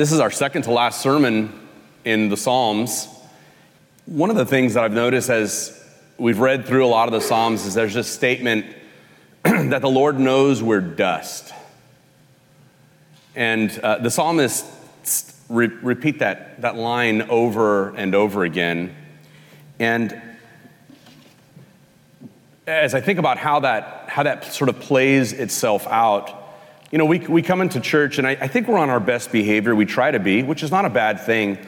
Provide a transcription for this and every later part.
this is our second to last sermon in the Psalms. One of the things that I've noticed as we've read through a lot of the Psalms is there's this statement that the Lord knows we're dust. And uh, the psalmists re- repeat that, that line over and over again. And as I think about how that, how that sort of plays itself out, you know, we, we come into church and I, I think we're on our best behavior. We try to be, which is not a bad thing.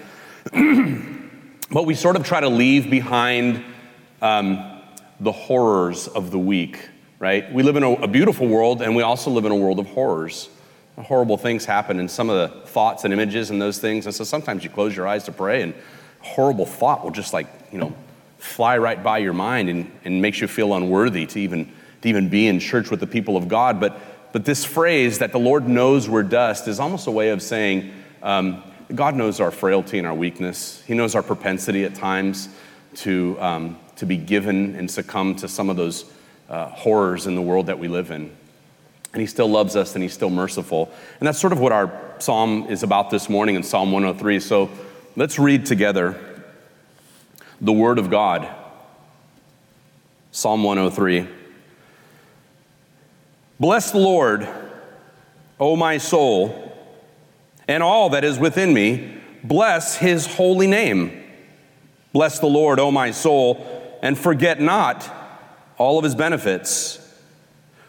but we sort of try to leave behind um, the horrors of the week, right? We live in a, a beautiful world and we also live in a world of horrors. Horrible things happen and some of the thoughts and images and those things. And so sometimes you close your eyes to pray and horrible thought will just like, you know, fly right by your mind and, and makes you feel unworthy to even, to even be in church with the people of God. But, but this phrase that the Lord knows we're dust is almost a way of saying um, God knows our frailty and our weakness. He knows our propensity at times to, um, to be given and succumb to some of those uh, horrors in the world that we live in. And He still loves us and He's still merciful. And that's sort of what our psalm is about this morning in Psalm 103. So let's read together the Word of God. Psalm 103. Bless the Lord, O my soul, and all that is within me. Bless his holy name. Bless the Lord, O my soul, and forget not all of his benefits,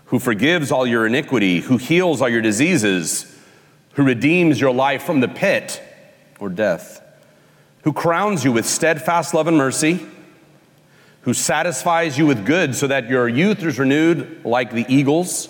who forgives all your iniquity, who heals all your diseases, who redeems your life from the pit or death who crowns you with steadfast love and mercy, who satisfies you with good so that your youth is renewed like the eagles.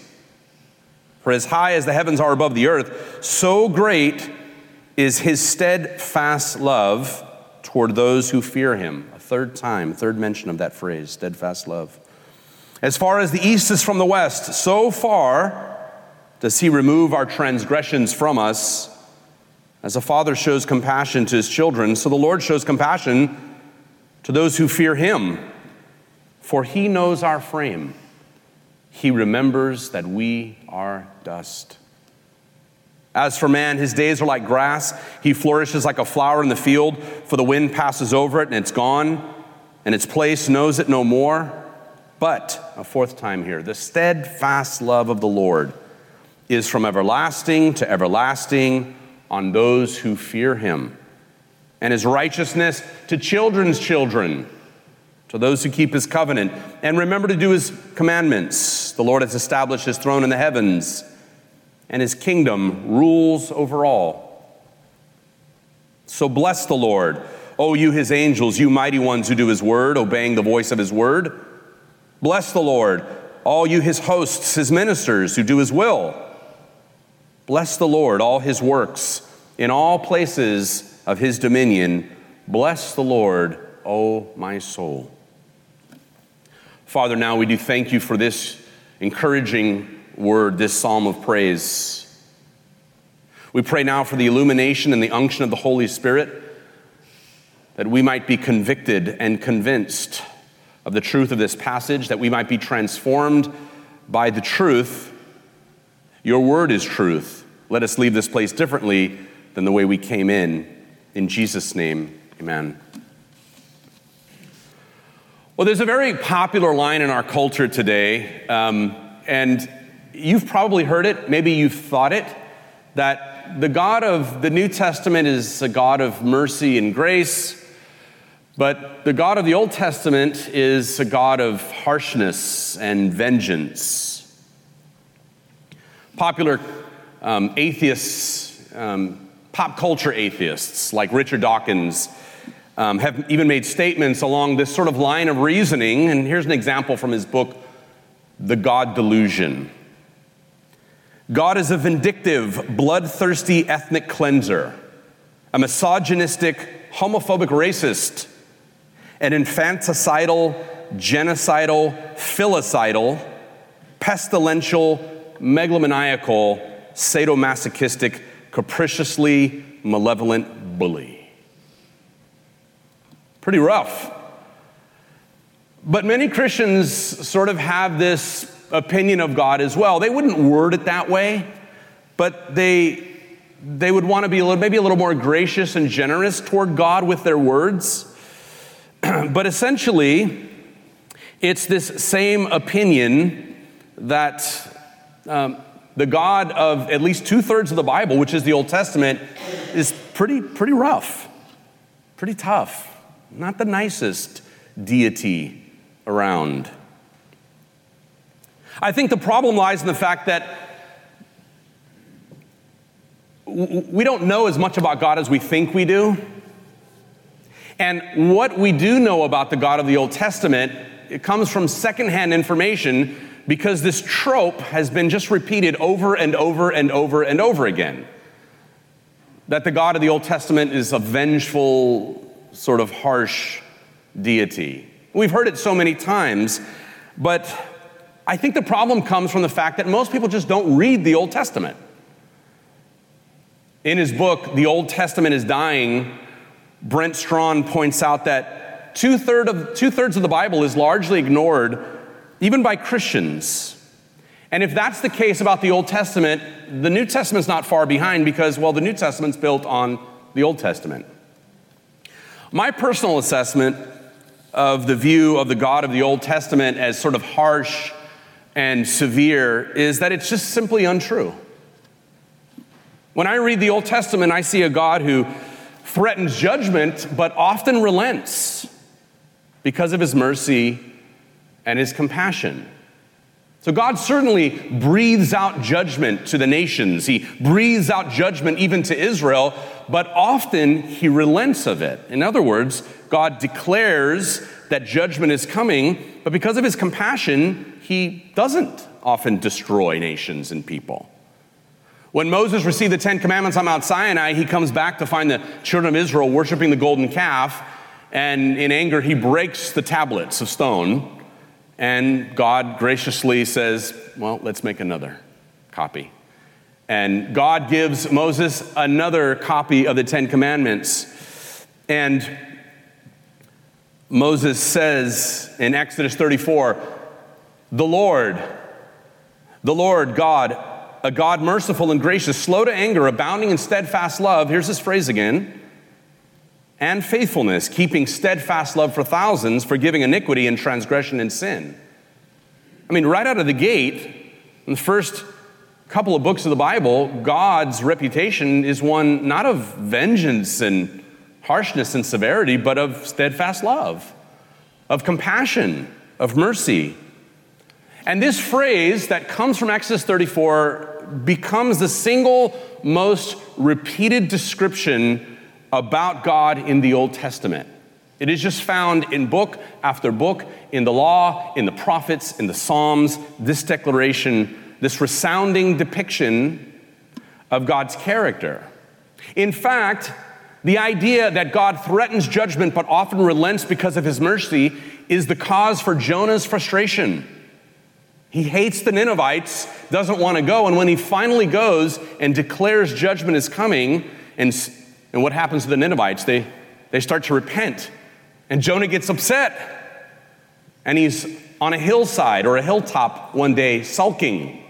For as high as the heavens are above the earth, so great is his steadfast love toward those who fear him. A third time, third mention of that phrase, steadfast love. As far as the east is from the west, so far does he remove our transgressions from us. As a father shows compassion to his children, so the Lord shows compassion to those who fear him. For he knows our frame. He remembers that we are dust. As for man, his days are like grass. He flourishes like a flower in the field, for the wind passes over it and it's gone, and its place knows it no more. But, a fourth time here, the steadfast love of the Lord is from everlasting to everlasting on those who fear him, and his righteousness to children's children, to those who keep his covenant, and remember to do his commandments. The Lord has established his throne in the heavens, and his kingdom rules over all. So bless the Lord, O you his angels, you mighty ones who do his word, obeying the voice of his word. Bless the Lord, all you his hosts, his ministers who do his will. Bless the Lord, all his works, in all places of his dominion. Bless the Lord, O my soul. Father, now we do thank you for this encouraging word, this psalm of praise. We pray now for the illumination and the unction of the Holy Spirit that we might be convicted and convinced of the truth of this passage, that we might be transformed by the truth your word is truth. Let us leave this place differently than the way we came in. In Jesus' name, amen. Well, there's a very popular line in our culture today, um, and you've probably heard it, maybe you've thought it, that the God of the New Testament is a God of mercy and grace, but the God of the Old Testament is a God of harshness and vengeance. Popular um, atheists, um, pop culture atheists like Richard Dawkins, um, have even made statements along this sort of line of reasoning. And here's an example from his book, The God Delusion. God is a vindictive, bloodthirsty ethnic cleanser, a misogynistic, homophobic racist, an infanticidal, genocidal, filicidal, pestilential, megalomaniacal, sadomasochistic, capriciously malevolent bully. Pretty rough. But many Christians sort of have this opinion of God as well. They wouldn't word it that way, but they they would want to be a little, maybe a little more gracious and generous toward God with their words. but essentially, it's this same opinion that um, the God of at least two thirds of the Bible, which is the Old Testament, is pretty, pretty rough, pretty tough, not the nicest deity around. I think the problem lies in the fact that we don't know as much about God as we think we do. And what we do know about the God of the Old Testament, it comes from secondhand information because this trope has been just repeated over and over and over and over again. That the God of the Old Testament is a vengeful, sort of harsh deity. We've heard it so many times, but I think the problem comes from the fact that most people just don't read the Old Testament. In his book, The Old Testament is Dying, Brent Strawn points out that two, thirds of the Bible is largely ignored, even by Christians. And if that's the case about the Old Testament, the New Testament's not far behind because, well, the New Testament's built on the Old Testament. My personal assessment of the view of the God of the Old Testament as sort of harsh and severe is that it's just simply untrue. When I read the Old Testament, I see a God who threatens judgment, but often relents because of his mercy and his compassion. So God certainly breathes out judgment to the nations. He breathes out judgment even to Israel, but often he relents of it. In other words, God declares that judgment is coming, but because of his compassion, he doesn't often destroy nations and people. When Moses received the Ten Commandments on Mount Sinai, he comes back to find the children of Israel worshiping the golden calf, and in anger, he breaks the tablets of stone, and God graciously says, Well, let's make another copy. And God gives Moses another copy of the Ten Commandments. And Moses says in Exodus 34, The Lord, the Lord God, a God merciful and gracious, slow to anger, abounding in steadfast love. Here's this phrase again and faithfulness, keeping steadfast love for thousands, forgiving iniquity and transgression and sin. I mean, right out of the gate, in the first couple of books of the Bible, God's reputation is one not of vengeance and harshness and severity, but of steadfast love, of compassion, of mercy. And this phrase that comes from Exodus 34 becomes the single most repeated description about God in the Old Testament. It is just found in book after book, in the law, in the prophets, in the Psalms, this declaration, this resounding depiction of God's character. In fact, the idea that God threatens judgment but often relents because of his mercy is the cause for Jonah's frustration. He hates the Ninevites, doesn't want to go, and when he finally goes and declares judgment is coming, and, and what happens to the Ninevites? They, they start to repent. And Jonah gets upset. And he's on a hillside or a hilltop one day, sulking,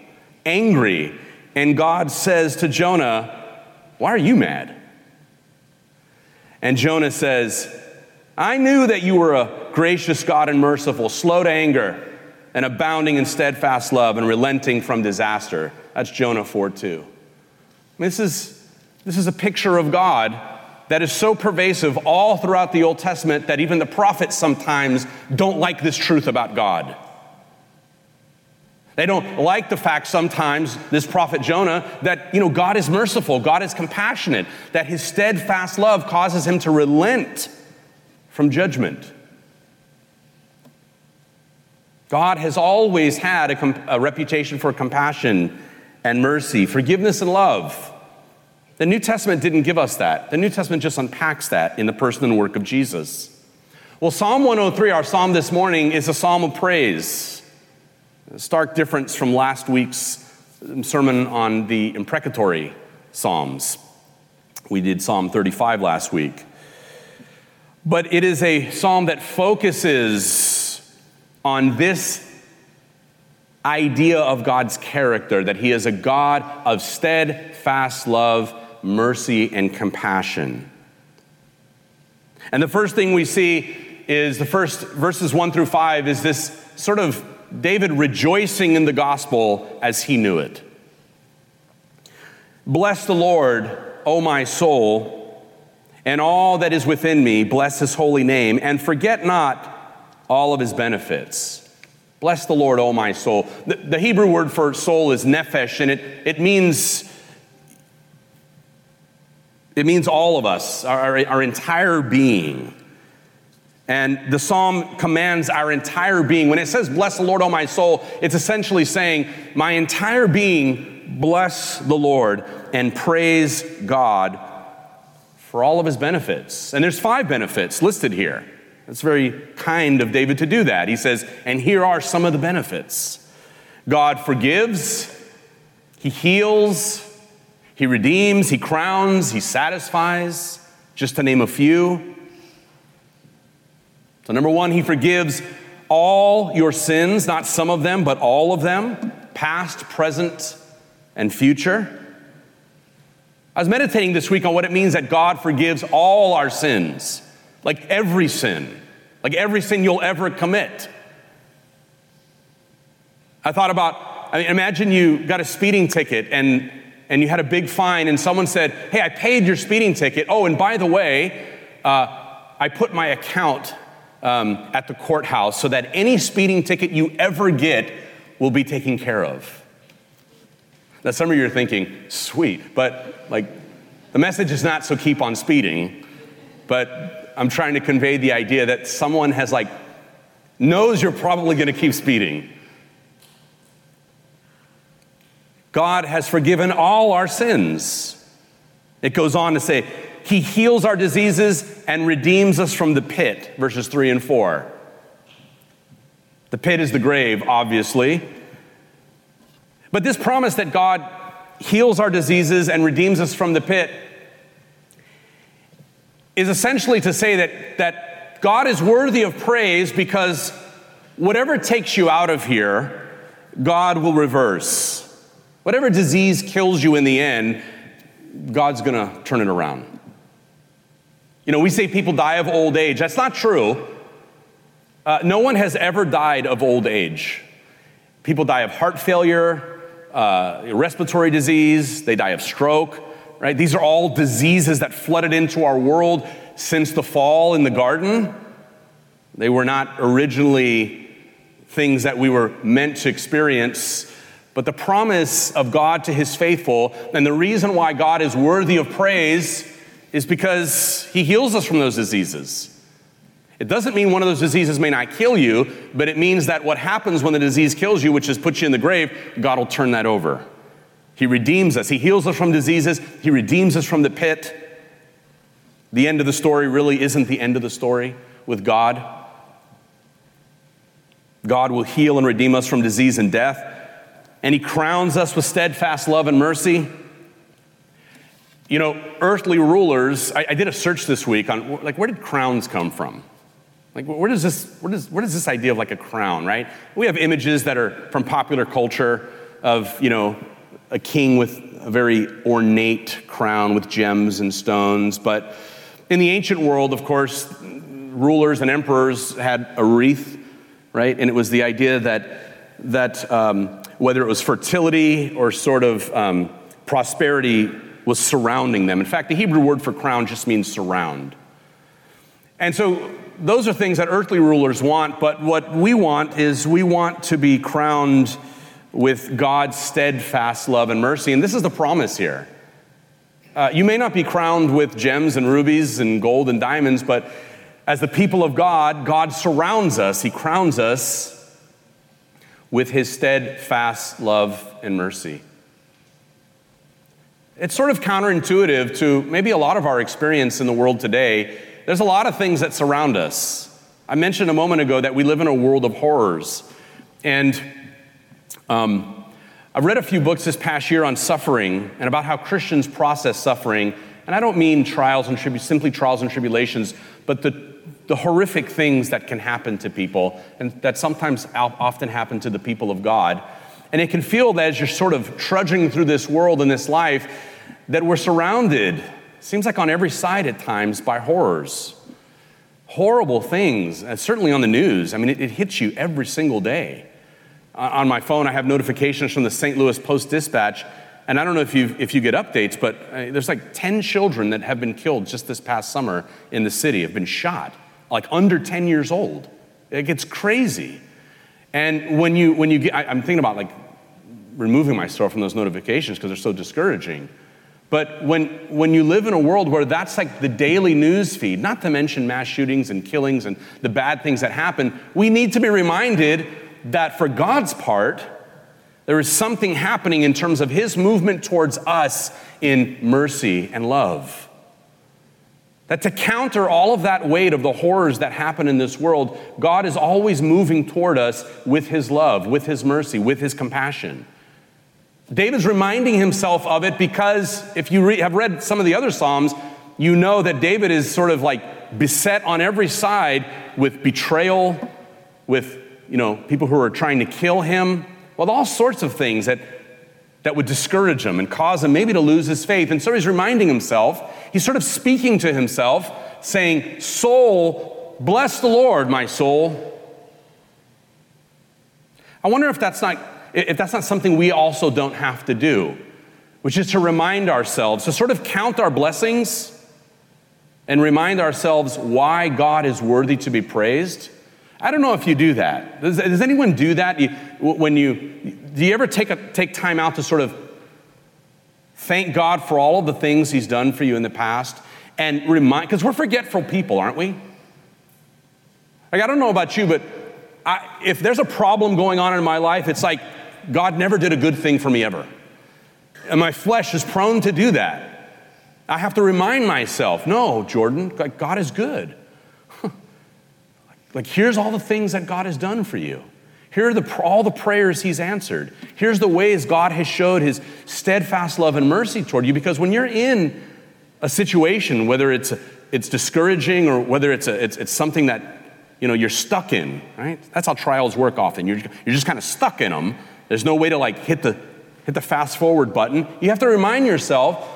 angry. And God says to Jonah, Why are you mad? And Jonah says, I knew that you were a gracious God and merciful, slow to anger and abounding in steadfast love and relenting from disaster. That's Jonah 4 2. This is, this is a picture of God that is so pervasive all throughout the Old Testament that even the prophets sometimes don't like this truth about God. They don't like the fact sometimes, this prophet Jonah, that you know, God is merciful, God is compassionate, that his steadfast love causes him to relent from judgment. God has always had a, comp- a reputation for compassion and mercy, forgiveness and love. The New Testament didn't give us that. The New Testament just unpacks that in the person and work of Jesus. Well, Psalm 103, our psalm this morning, is a psalm of praise. A stark difference from last week's sermon on the imprecatory psalms. We did Psalm 35 last week. But it is a psalm that focuses on this idea of God's character that He is a God of steadfast love, mercy, and compassion. And the first thing we see is the first verses one through five is this sort of David rejoicing in the gospel as he knew it. Bless the Lord, O my soul, and all that is within me, bless his holy name, and forget not all of his benefits. Bless the Lord, O my soul. The, the Hebrew word for soul is nephesh, and it, it means it means all of us, our, our entire being. And the psalm commands our entire being. When it says, Bless the Lord, O my soul, it's essentially saying, My entire being, bless the Lord and praise God for all of his benefits. And there's five benefits listed here. It's very kind of David to do that. He says, And here are some of the benefits God forgives, He heals, He redeems, He crowns, He satisfies, just to name a few. So, number one, He forgives all your sins, not some of them, but all of them, past, present, and future. I was meditating this week on what it means that God forgives all our sins, like every sin, like every sin you'll ever commit. I thought about, I mean, imagine you got a speeding ticket and, and you had a big fine, and someone said, Hey, I paid your speeding ticket. Oh, and by the way, uh, I put my account um, at the courthouse so that any speeding ticket you ever get will be taken care of. Now, some of you are thinking, sweet, but like the message is not so keep on speeding, but I'm trying to convey the idea that someone has like, knows you're probably gonna keep speeding. God has forgiven all our sins. It goes on to say, He heals our diseases and redeems us from the pit, verses 3 and 4. The pit is the grave, obviously. But this promise that God heals our diseases and redeems us from the pit is essentially to say that, that God is worthy of praise because whatever takes you out of here, God will reverse. Whatever disease kills you in the end, God's gonna turn it around. You know, we say people die of old age. That's not true. Uh, no one has ever died of old age. People die of heart failure, uh, respiratory disease, they die of stroke, right? These are all diseases that flooded into our world since the fall in the garden. They were not originally things that we were meant to experience, but the promise of God to his faithful, and the reason why God is worthy of praise is because he heals us from those diseases. It doesn't mean one of those diseases may not kill you, but it means that what happens when the disease kills you, which is put you in the grave, God will turn that over. He redeems us. He heals us from diseases. He redeems us from the pit. The end of the story really isn't the end of the story with God. God will heal and redeem us from disease and death, and He crowns us with steadfast love and mercy. You know, earthly rulers, I, I did a search this week on, like, where did crowns come from? Like, where does this, where does, where does this idea of like a crown, right? We have images that are from popular culture of, you know, a king with a very ornate crown with gems and stones. But in the ancient world, of course, rulers and emperors had a wreath, right? And it was the idea that, that um, whether it was fertility or sort of um, prosperity was surrounding them. In fact, the Hebrew word for crown just means surround. And so those are things that earthly rulers want, but what we want is we want to be crowned with God's steadfast love and mercy. And this is the promise here. Uh, you may not be crowned with gems and rubies and gold and diamonds, but as the people of God, God surrounds us, He crowns us with His steadfast love and mercy. It's sort of counterintuitive to maybe a lot of our experience in the world today. There's a lot of things that surround us. I mentioned a moment ago that we live in a world of horrors. And um, I've read a few books this past year on suffering and about how Christians process suffering. And I don't mean trials and tribulations, simply trials and tribulations, but the, the horrific things that can happen to people and that sometimes often happen to the people of God. And it can feel that as you're sort of trudging through this world and this life, that we're surrounded, seems like on every side at times, by horrors. Horrible things, uh, certainly on the news. I mean, it, it hits you every single day. On my phone, I have notifications from the St. Louis Post Dispatch, and I don't know if you, if you get updates, but uh, there's like 10 children that have been killed just this past summer in the city, have been shot, like under 10 years old. It gets crazy. And when you, when you get, I, I'm thinking about like removing myself from those notifications because they're so discouraging. But when, when you live in a world where that's like the daily news feed, not to mention mass shootings and killings and the bad things that happen, we need to be reminded that for God's part, there is something happening in terms of His movement towards us in mercy and love. That to counter all of that weight of the horrors that happen in this world, God is always moving toward us with His love, with His mercy, with His compassion. David's reminding himself of it because if you re- have read some of the other Psalms, you know that David is sort of like beset on every side with betrayal, with you know, people who are trying to kill him, with all sorts of things that, that would discourage him and cause him maybe to lose his faith. And so he's reminding himself, he's sort of speaking to himself, saying, Soul, bless the Lord, my soul. I wonder if that's not if that's not something we also don't have to do, which is to remind ourselves, to sort of count our blessings and remind ourselves why God is worthy to be praised. I don't know if you do that. Does, does anyone do that? You, when you, do you ever take, a, take time out to sort of thank God for all of the things He's done for you in the past and remind, because we're forgetful people, aren't we? Like, I don't know about you, but I, if there's a problem going on in my life, it's like God never did a good thing for me ever. And my flesh is prone to do that. I have to remind myself no, Jordan, God is good. Like, here's all the things that God has done for you. Here are the, all the prayers He's answered. Here's the ways God has showed His steadfast love and mercy toward you. Because when you're in a situation, whether it's, it's discouraging or whether it's, a, it's, it's something that you know, you're stuck in, right? That's how trials work often. You're, you're just kind of stuck in them there's no way to like hit the, hit the fast forward button. You have to remind yourself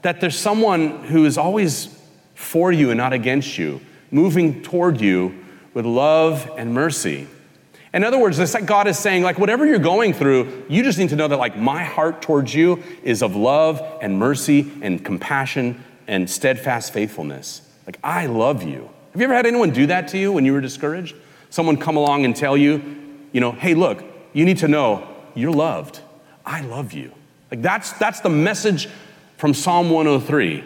that there's someone who is always for you and not against you, moving toward you with love and mercy. In other words, it's like God is saying, like, whatever you're going through, you just need to know that, like, my heart towards you is of love and mercy and compassion and steadfast faithfulness. Like, I love you. Have you ever had anyone do that to you when you were discouraged? Someone come along and tell you, you know, hey, look, you need to know you're loved. I love you. Like that's that's the message from Psalm 103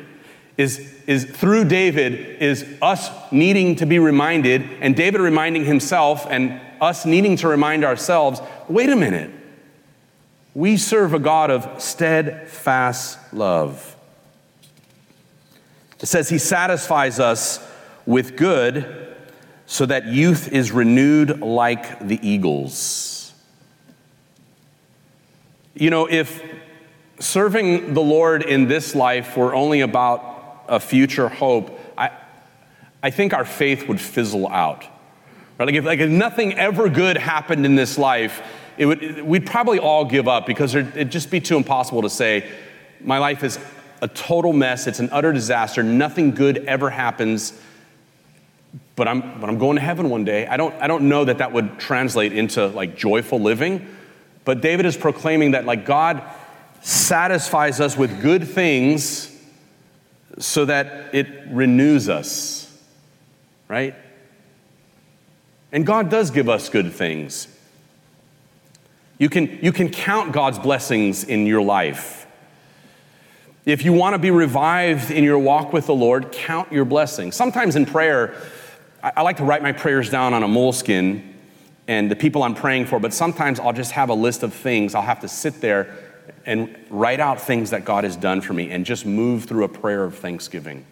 is is through David is us needing to be reminded and David reminding himself and us needing to remind ourselves, wait a minute. We serve a God of steadfast love. It says he satisfies us with good so that youth is renewed like the eagles. You know, if serving the Lord in this life were only about a future hope, I, I think our faith would fizzle out. Right? Like, if, like if nothing ever good happened in this life, it would, we'd probably all give up because it'd just be too impossible to say, my life is a total mess, it's an utter disaster, nothing good ever happens, but I'm, but I'm going to heaven one day. I don't, I don't know that that would translate into like joyful living. But David is proclaiming that, like, God satisfies us with good things so that it renews us, right? And God does give us good things. You can, you can count God's blessings in your life. If you want to be revived in your walk with the Lord, count your blessings. Sometimes in prayer, I, I like to write my prayers down on a moleskin and the people I'm praying for, but sometimes I'll just have a list of things I'll have to sit there and write out things that God has done for me and just move through a prayer of thanksgiving.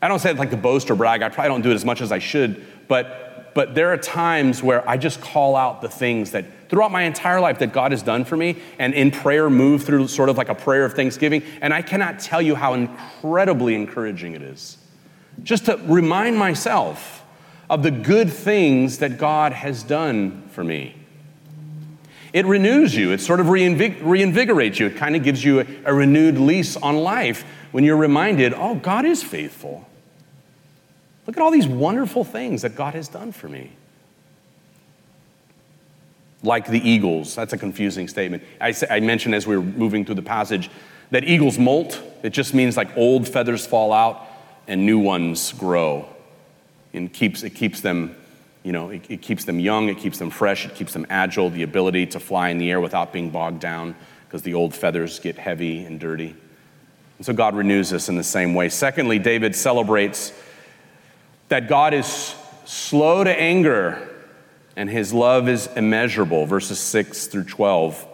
I don't say it like to boast or brag. I probably don't do it as much as I should, but, but there are times where I just call out the things that throughout my entire life that God has done for me and in prayer move through sort of like a prayer of thanksgiving. And I cannot tell you how incredibly encouraging it is. Just to remind myself of the good things that God has done for me. It renews you, it sort of reinvig- reinvigorates you. It kind of gives you a, a renewed lease on life when you're reminded, oh, God is faithful. Look at all these wonderful things that God has done for me. Like the eagles, that's a confusing statement. I, I mentioned as we were moving through the passage that eagles molt. It just means like old feathers fall out and new ones grow. And keeps, it keeps them, you know, it, it keeps them young, it keeps them fresh, it keeps them agile, the ability to fly in the air without being bogged down because the old feathers get heavy and dirty. And so God renews us in the same way. Secondly, David celebrates that God is slow to anger and his love is immeasurable, verses 6 through 12.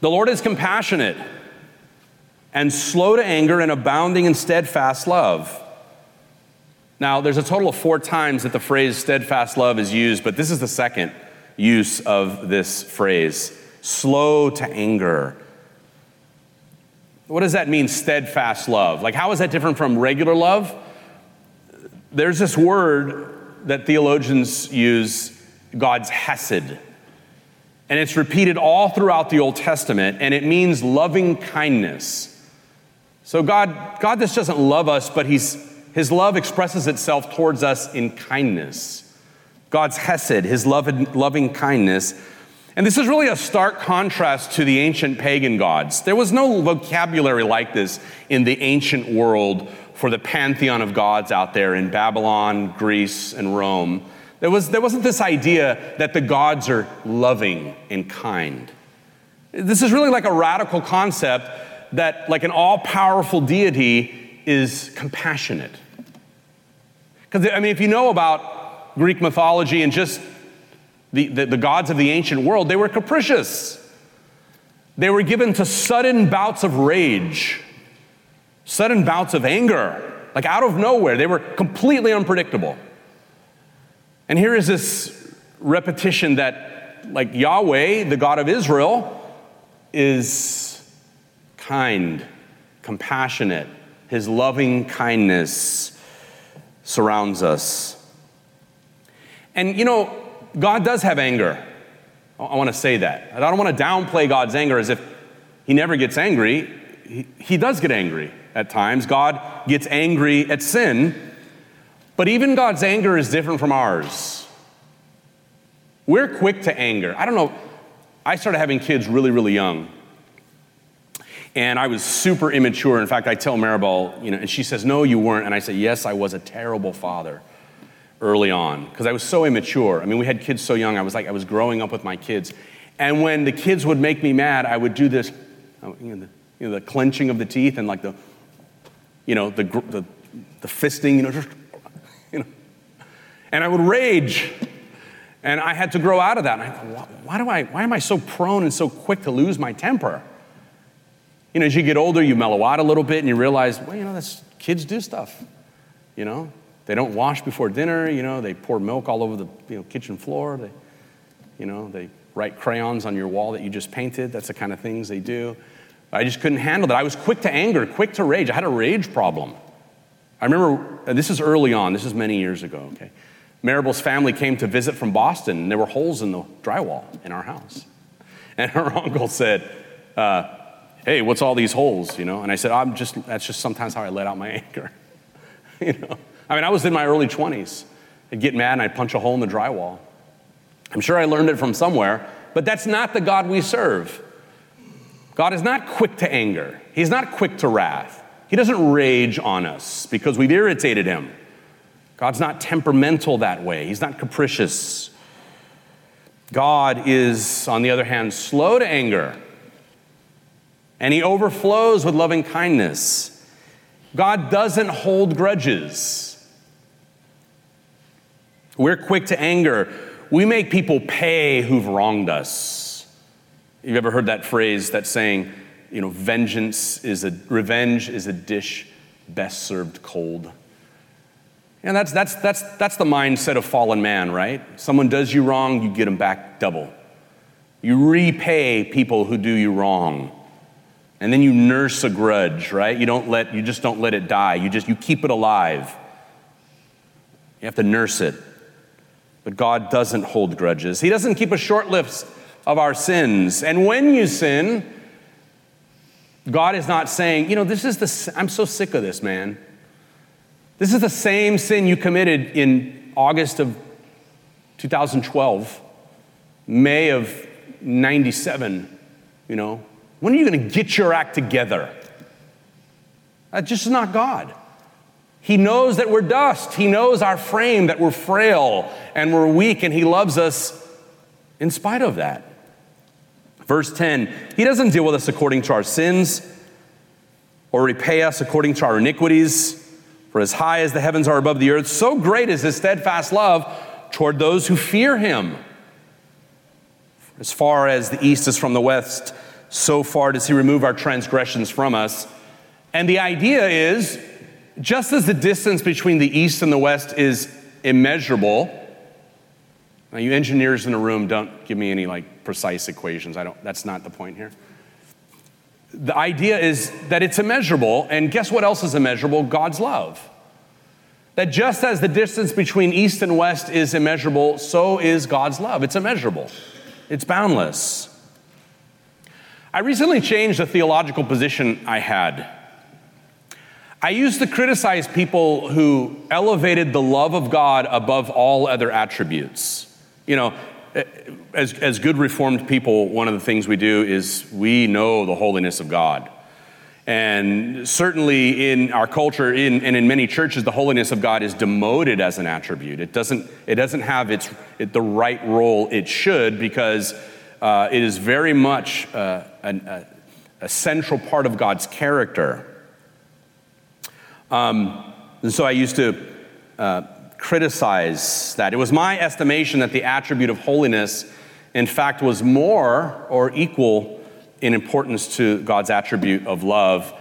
The Lord is compassionate and slow to anger and abounding in steadfast love. Now, there's a total of four times that the phrase steadfast love is used, but this is the second use of this phrase slow to anger. What does that mean, steadfast love? Like, how is that different from regular love? There's this word that theologians use, God's hesed. And it's repeated all throughout the Old Testament, and it means loving kindness. So God, God just doesn't love us, but he's, his love expresses itself towards us in kindness. God's hesed, his love, loving kindness. And this is really a stark contrast to the ancient pagan gods. There was no vocabulary like this in the ancient world for the pantheon of gods out there in Babylon, Greece, and Rome. There, was, there wasn't this idea that the gods are loving and kind. This is really like a radical concept that, like an all powerful deity, is compassionate. Because, I mean, if you know about Greek mythology and just the, the, the, gods of the ancient world, they were capricious. They were given to sudden bouts of rage, sudden bouts of anger, like out of nowhere. They were completely unpredictable. And here is this repetition that, like Yahweh, the God of Israel, is kind, compassionate. His loving kindness surrounds us. And you know, God does have anger. I want to say that. I don't want to downplay God's anger as if he never gets angry. He, he does get angry at times. God gets angry at sin. But even God's anger is different from ours. We're quick to anger. I don't know. I started having kids really, really young. And I was super immature. In fact, I tell Maribel, you know, and she says, No, you weren't. And I say, Yes, I was a terrible father early on because I was so immature. I mean, we had kids so young. I was like, I was growing up with my kids. And when the kids would make me mad, I would do this, oh, you know, the, you know, the clenching of the teeth and like the, you know, the, the, the fisting, you know, just, you know. And I would rage. And I had to grow out of that. And I thought, why, do I, why am I so prone and so quick to lose my temper? You know, as you get older, you mellow out a little bit and you realize, well, you know, that's, kids do stuff. You know, they don't wash before dinner. You know, they pour milk all over the you know, kitchen floor. They, you know, they write crayons on your wall that you just painted. That's the kind of things they do. I just couldn't handle that. I was quick to anger, quick to rage. I had a rage problem. I remember, this is early on, this is many years ago, okay? Maribel's family came to visit from Boston, and there were holes in the drywall in our house. And her uncle said, uh, hey, what's all these holes, you know? And I said, I'm just, that's just sometimes how I let out my anger, you know? I mean, I was in my early 20s. I'd get mad and I'd punch a hole in the drywall. I'm sure I learned it from somewhere, but that's not the God we serve. God is not quick to anger. He's not quick to wrath. He doesn't rage on us because we've irritated him. God's not temperamental that way. He's not capricious. God is, on the other hand, slow to anger and he overflows with loving kindness. God doesn't hold grudges. We're quick to anger. We make people pay who've wronged us. You've ever heard that phrase, that saying, you know, vengeance is a, revenge is a dish best served cold. And that's, that's, that's, that's the mindset of fallen man, right? Someone does you wrong, you get them back double. You repay people who do you wrong. And then you nurse a grudge, right? You don't let, you just don't let it die. You just, you keep it alive. You have to nurse it. But God doesn't hold grudges. He doesn't keep a short list of our sins. And when you sin, God is not saying, you know, this is the, I'm so sick of this, man. This is the same sin you committed in August of 2012, May of 97, you know. When are you going to get your act together? That's just is not God. He knows that we're dust. He knows our frame, that we're frail and we're weak, and He loves us in spite of that. Verse 10 He doesn't deal with us according to our sins or repay us according to our iniquities. For as high as the heavens are above the earth, so great is his steadfast love toward those who fear him. As far as the east is from the west, so far does he remove our transgressions from us. And the idea is just as the distance between the east and the west is immeasurable, now you engineers in the room don't give me any like precise equations. I don't that's not the point here the idea is that it's immeasurable, and guess what else is immeasurable? God's love. That just as the distance between east and west is immeasurable, so is God's love. It's immeasurable, it's boundless. I recently changed a theological position I had. I used to criticize people who elevated the love of God above all other attributes. You know, eh, as, as good reformed people, one of the things we do is we know the holiness of God. And certainly in our culture in, and in many churches, the holiness of God is demoted as an attribute. It doesn't, it doesn't have its, it, the right role it should because uh, it is very much uh, an, a, a, central part of God's character. Um, and so I used to uh, criticize that. It was my estimation that the attribute of holiness, in fact, was more or equal in importance to God's attribute of love.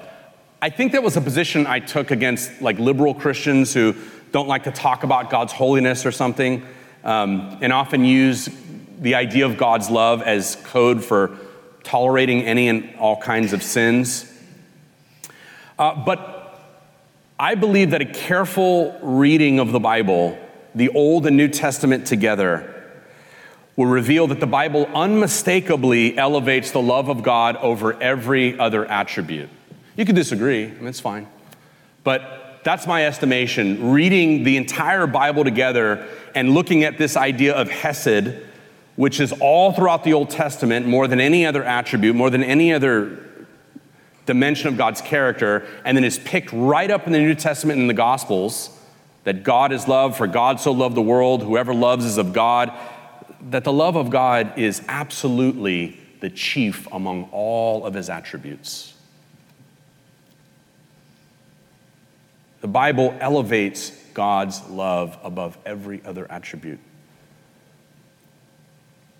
I think that was a position I took against like liberal Christians who don't like to talk about God's holiness or something, um, and often use the idea of God's love as code for tolerating any and all kinds of sins. Uh, but I believe that a careful reading of the Bible, the Old and New Testament together, will reveal that the Bible unmistakably elevates the love of God over every other attribute. You can disagree, I mean, it's fine. But that's my estimation. Reading the entire Bible together and looking at this idea of Hesed, which is all throughout the Old Testament, more than any other attribute, more than any other dimension of God's character, and then is picked right up in the New Testament and in the Gospels that God is love, for God so loved the world, whoever loves is of God, that the love of God is absolutely the chief among all of his attributes. The Bible elevates God's love above every other attribute.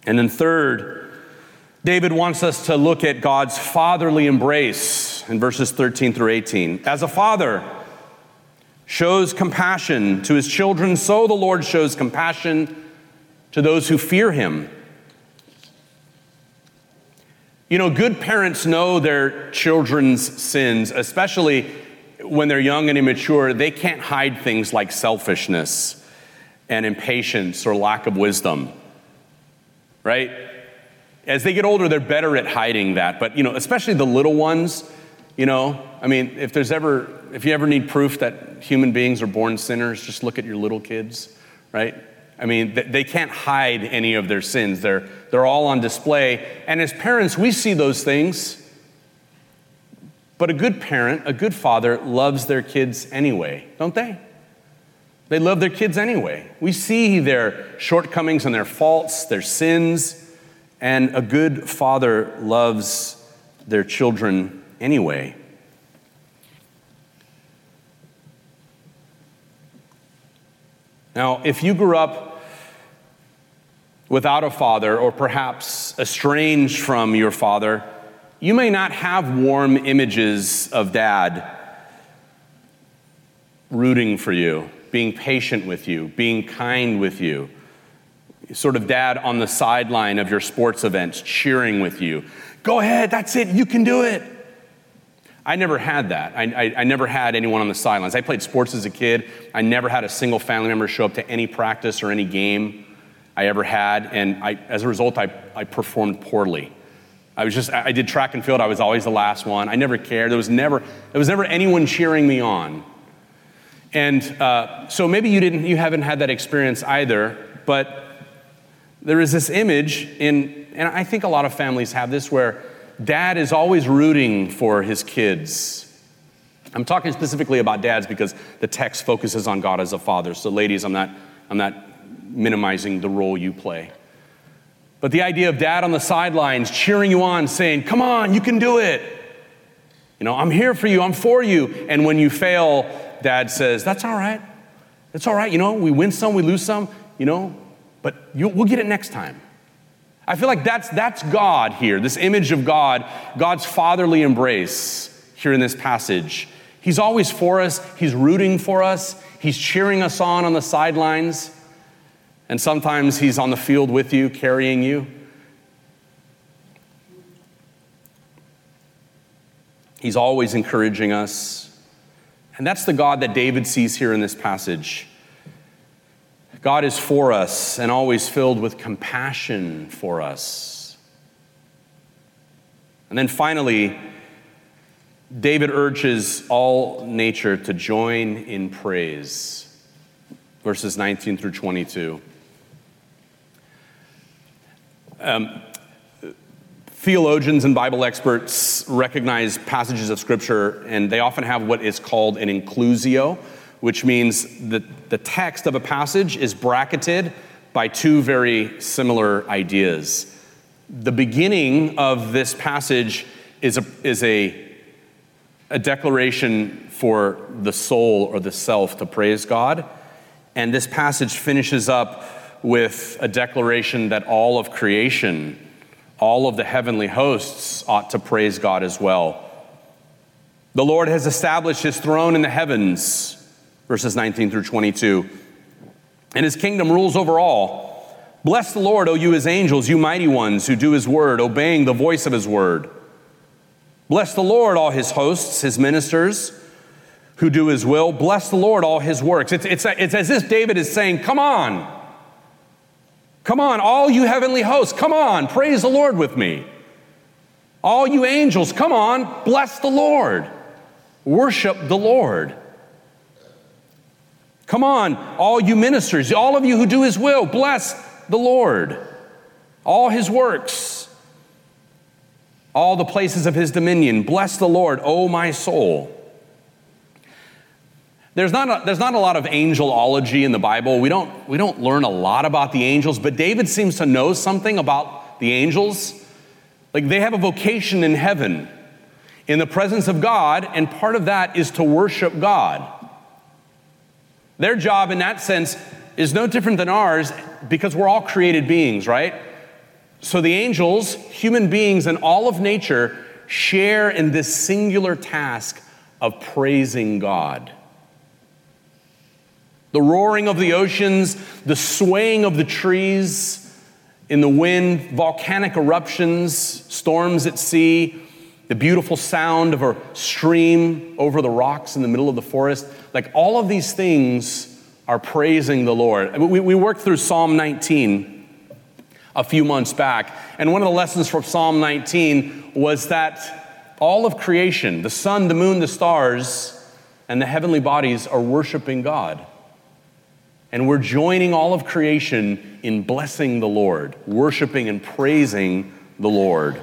And then, third, David wants us to look at God's fatherly embrace in verses 13 through 18. As a father shows compassion to his children, so the Lord shows compassion to those who fear him. You know, good parents know their children's sins, especially when they're young and immature. They can't hide things like selfishness and impatience or lack of wisdom, right? As they get older, they're better at hiding that. But, you know, especially the little ones, you know, I mean, if there's ever, if you ever need proof that human beings are born sinners, just look at your little kids, right? I mean, they can't hide any of their sins. They're, they're all on display. And as parents, we see those things. But a good parent, a good father, loves their kids anyway, don't they? They love their kids anyway. We see their shortcomings and their faults, their sins. And a good father loves their children anyway. Now, if you grew up without a father, or perhaps estranged from your father, you may not have warm images of dad rooting for you, being patient with you, being kind with you. Sort of dad on the sideline of your sports events, cheering with you. Go ahead, that's it, you can do it. I never had that. I, I, I, never had anyone on the sidelines. I played sports as a kid. I never had a single family member show up to any practice or any game I ever had. And I, as a result, I, I performed poorly. I was just, I did track and field. I was always the last one. I never cared. There was never, there was never anyone cheering me on. And uh, so maybe you didn't, you haven't had that experience either, but there is this image in, and I think a lot of families have this where dad is always rooting for his kids. I'm talking specifically about dads because the text focuses on God as a father. So, ladies, I'm not, I'm not minimizing the role you play. But the idea of dad on the sidelines cheering you on, saying, Come on, you can do it. You know, I'm here for you, I'm for you. And when you fail, dad says, That's all right. That's all right. You know, we win some, we lose some, you know, but you, we'll get it next time. I feel like that's, that's God here, this image of God, God's fatherly embrace here in this passage. He's always for us, He's rooting for us, He's cheering us on on the sidelines, and sometimes He's on the field with you, carrying you. He's always encouraging us. And that's the God that David sees here in this passage. God is for us and always filled with compassion for us. And then finally, David urges all nature to join in praise. Verses 19 through 22. Um, theologians and Bible experts recognize passages of Scripture, and they often have what is called an inclusio, which means that the text of a passage is bracketed by two very similar ideas. The beginning of this passage is a, is a, a declaration for the soul or the self to praise God. And this passage finishes up with a declaration that all of creation, all of the heavenly hosts ought to praise God as well. The Lord has established his throne in the heavens verses 19 through 22. And his kingdom rules over all. Bless the Lord, O you his angels, you mighty ones who do his word, obeying the voice of his word. Bless the Lord, all his hosts, his ministers who do his will. Bless the Lord, all his works. It's, it's, it's as if David is saying, Come on. Come on, all you heavenly hosts, come on, praise the Lord with me. All you angels, come on, bless the Lord. Worship the Lord. Come on, all you ministers, all of you who do his will, bless the Lord. All his works, all the places of his dominion, bless the Lord, O my soul. There's not, a, there's not a lot of angelology in the Bible. We don't, we don't learn a lot about the angels, but David seems to know something about the angels. Like they have a vocation in heaven, in the presence of God, and part of that is to worship God. Their job in that sense is no different than ours because we're all created beings, right? So the angels, human beings, and all of nature share in this singular task of praising God. The roaring of the oceans, the swaying of the trees in the wind, volcanic eruptions, storms at sea, the beautiful sound of a stream over the rocks in the middle of the forest. Like all of these things are praising the Lord. We, we worked through Psalm 19 a few months back, and one of the lessons from Psalm 19 was that all of creation, the sun, the moon, the stars, and the heavenly bodies are worshiping God. And we're joining all of creation in blessing the Lord, worshiping and praising the Lord.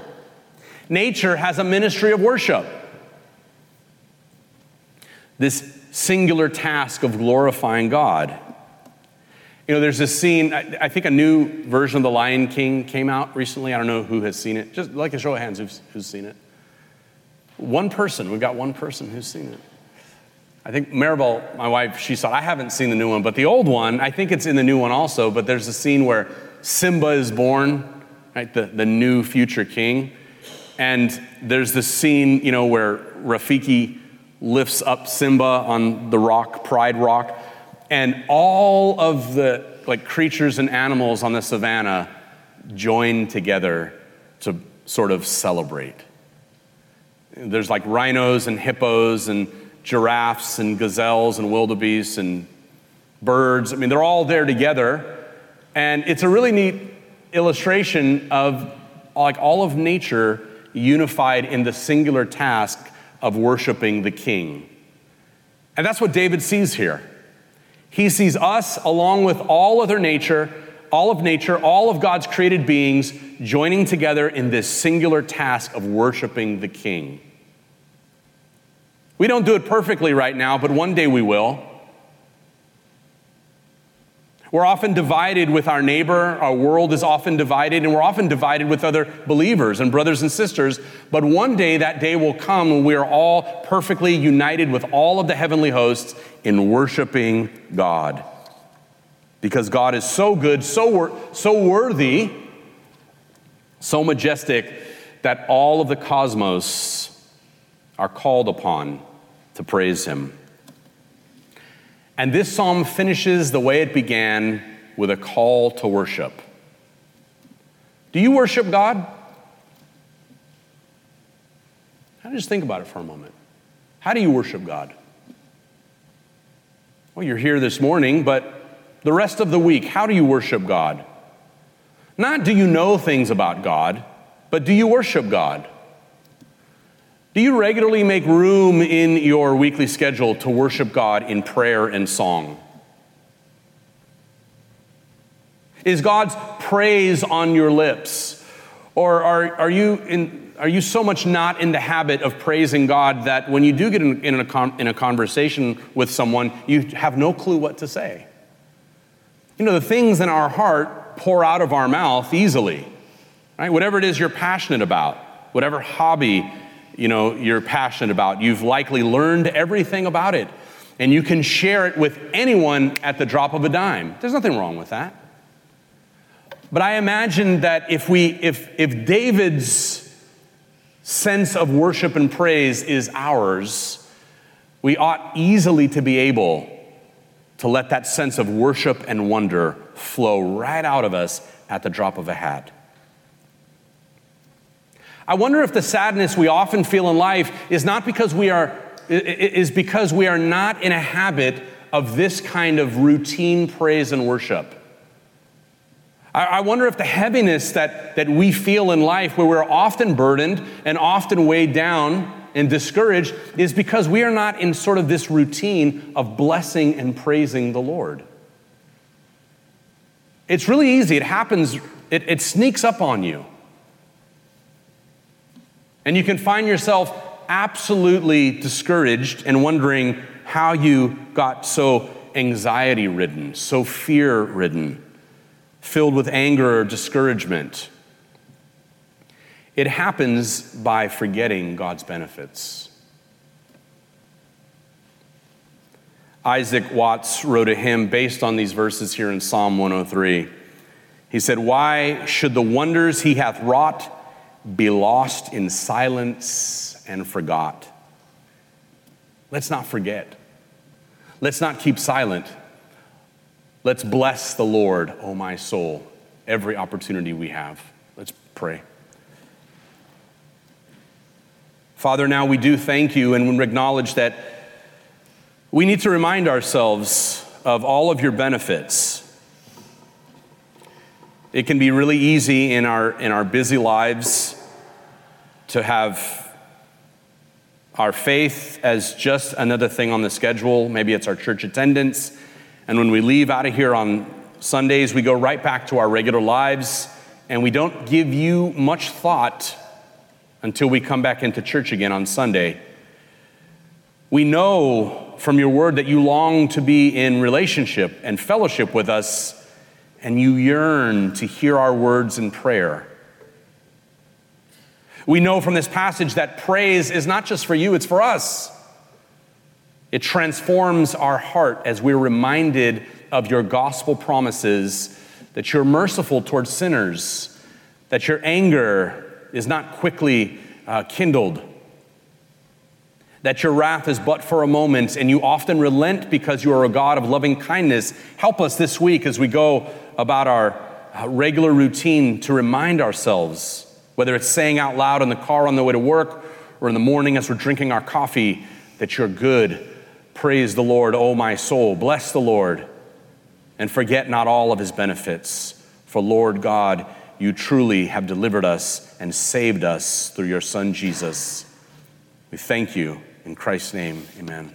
Nature has a ministry of worship. This singular task of glorifying God. You know, there's this scene, I, think a new version of The Lion King came out recently. I don't know who has seen it. Just like a show of hands who's, who's seen it. One person, we've got one person who's seen it. I think Maribel, my wife, she saw it. I haven't seen the new one, but the old one, I think it's in the new one also, but there's a scene where Simba is born, right? The, the new future king. And there's this scene, you know, where Rafiki lifts up Simba on the rock, Pride Rock, and all of the like creatures and animals on the savannah join together to sort of celebrate. There's like rhinos and hippos and giraffes and gazelles and wildebeests and birds. I mean, they're all there together. And it's a really neat illustration of like all of nature unified in the singular task of worshiping the king. And that's what David sees here. He sees us along with all other nature, all of nature, all of God's created beings joining together in this singular task of worshiping the king. We don't do it perfectly right now, but one day we will. We're often divided with our neighbor. Our world is often divided, and we're often divided with other believers and brothers and sisters. But one day, that day will come when we are all perfectly united with all of the heavenly hosts in worshiping God. Because God is so good, so, wor- so worthy, so majestic, that all of the cosmos are called upon to praise Him. And this psalm finishes the way it began with a call to worship. Do you worship God? Just think about it for a moment. How do you worship God? Well, you're here this morning, but the rest of the week, how do you worship God? Not do you know things about God, but do you worship God? Do you regularly make room in your weekly schedule to worship God in prayer and song? Is God's praise on your lips? Or are, are, you in, are you so much not in the habit of praising God that when you do get in, in, a, in a conversation with someone, you have no clue what to say? You know, the things in our heart pour out of our mouth easily, right? Whatever it is you're passionate about, whatever hobby you know you're passionate about. You've likely learned everything about it, and you can share it with anyone at the drop of a dime. There's nothing wrong with that. But I imagine that if we if if David's sense of worship and praise is ours, we ought easily to be able to let that sense of worship and wonder flow right out of us at the drop of a hat. I wonder if the sadness we often feel in life is not because we are is because we are not in a habit of this kind of routine praise and worship. I wonder if the heaviness that, that we feel in life, where we're often burdened and often weighed down and discouraged, is because we are not in sort of this routine of blessing and praising the Lord. It's really easy, it happens, it, it sneaks up on you. And you can find yourself absolutely discouraged and wondering how you got so anxiety ridden, so fear ridden, filled with anger or discouragement. It happens by forgetting God's benefits. Isaac Watts wrote a hymn based on these verses here in Psalm 103. He said, Why should the wonders he hath wrought be lost in silence and forgot. Let's not forget. Let's not keep silent. Let's bless the Lord, O oh my soul, every opportunity we have. Let's pray. Father, now we do thank you and we acknowledge that we need to remind ourselves of all of your benefits. It can be really easy in our, in our busy lives to have our faith as just another thing on the schedule. Maybe it's our church attendance. And when we leave out of here on Sundays, we go right back to our regular lives and we don't give you much thought until we come back into church again on Sunday. We know from your word that you long to be in relationship and fellowship with us and you yearn to hear our words in prayer. We know from this passage that praise is not just for you, it's for us. It transforms our heart as we're reminded of your gospel promises that you're merciful towards sinners, that your anger is not quickly uh, kindled, that your wrath is but for a moment, and you often relent because you are a God of loving kindness. Help us this week as we go about our uh, regular routine to remind ourselves, whether it's saying out loud in the car on the way to work or in the morning as we're drinking our coffee, that you're good. Praise the Lord, O my soul. Bless the Lord, and forget not all of his benefits. For Lord God, you truly have delivered us and saved us through your Son Jesus. We thank you. In Christ's name, amen.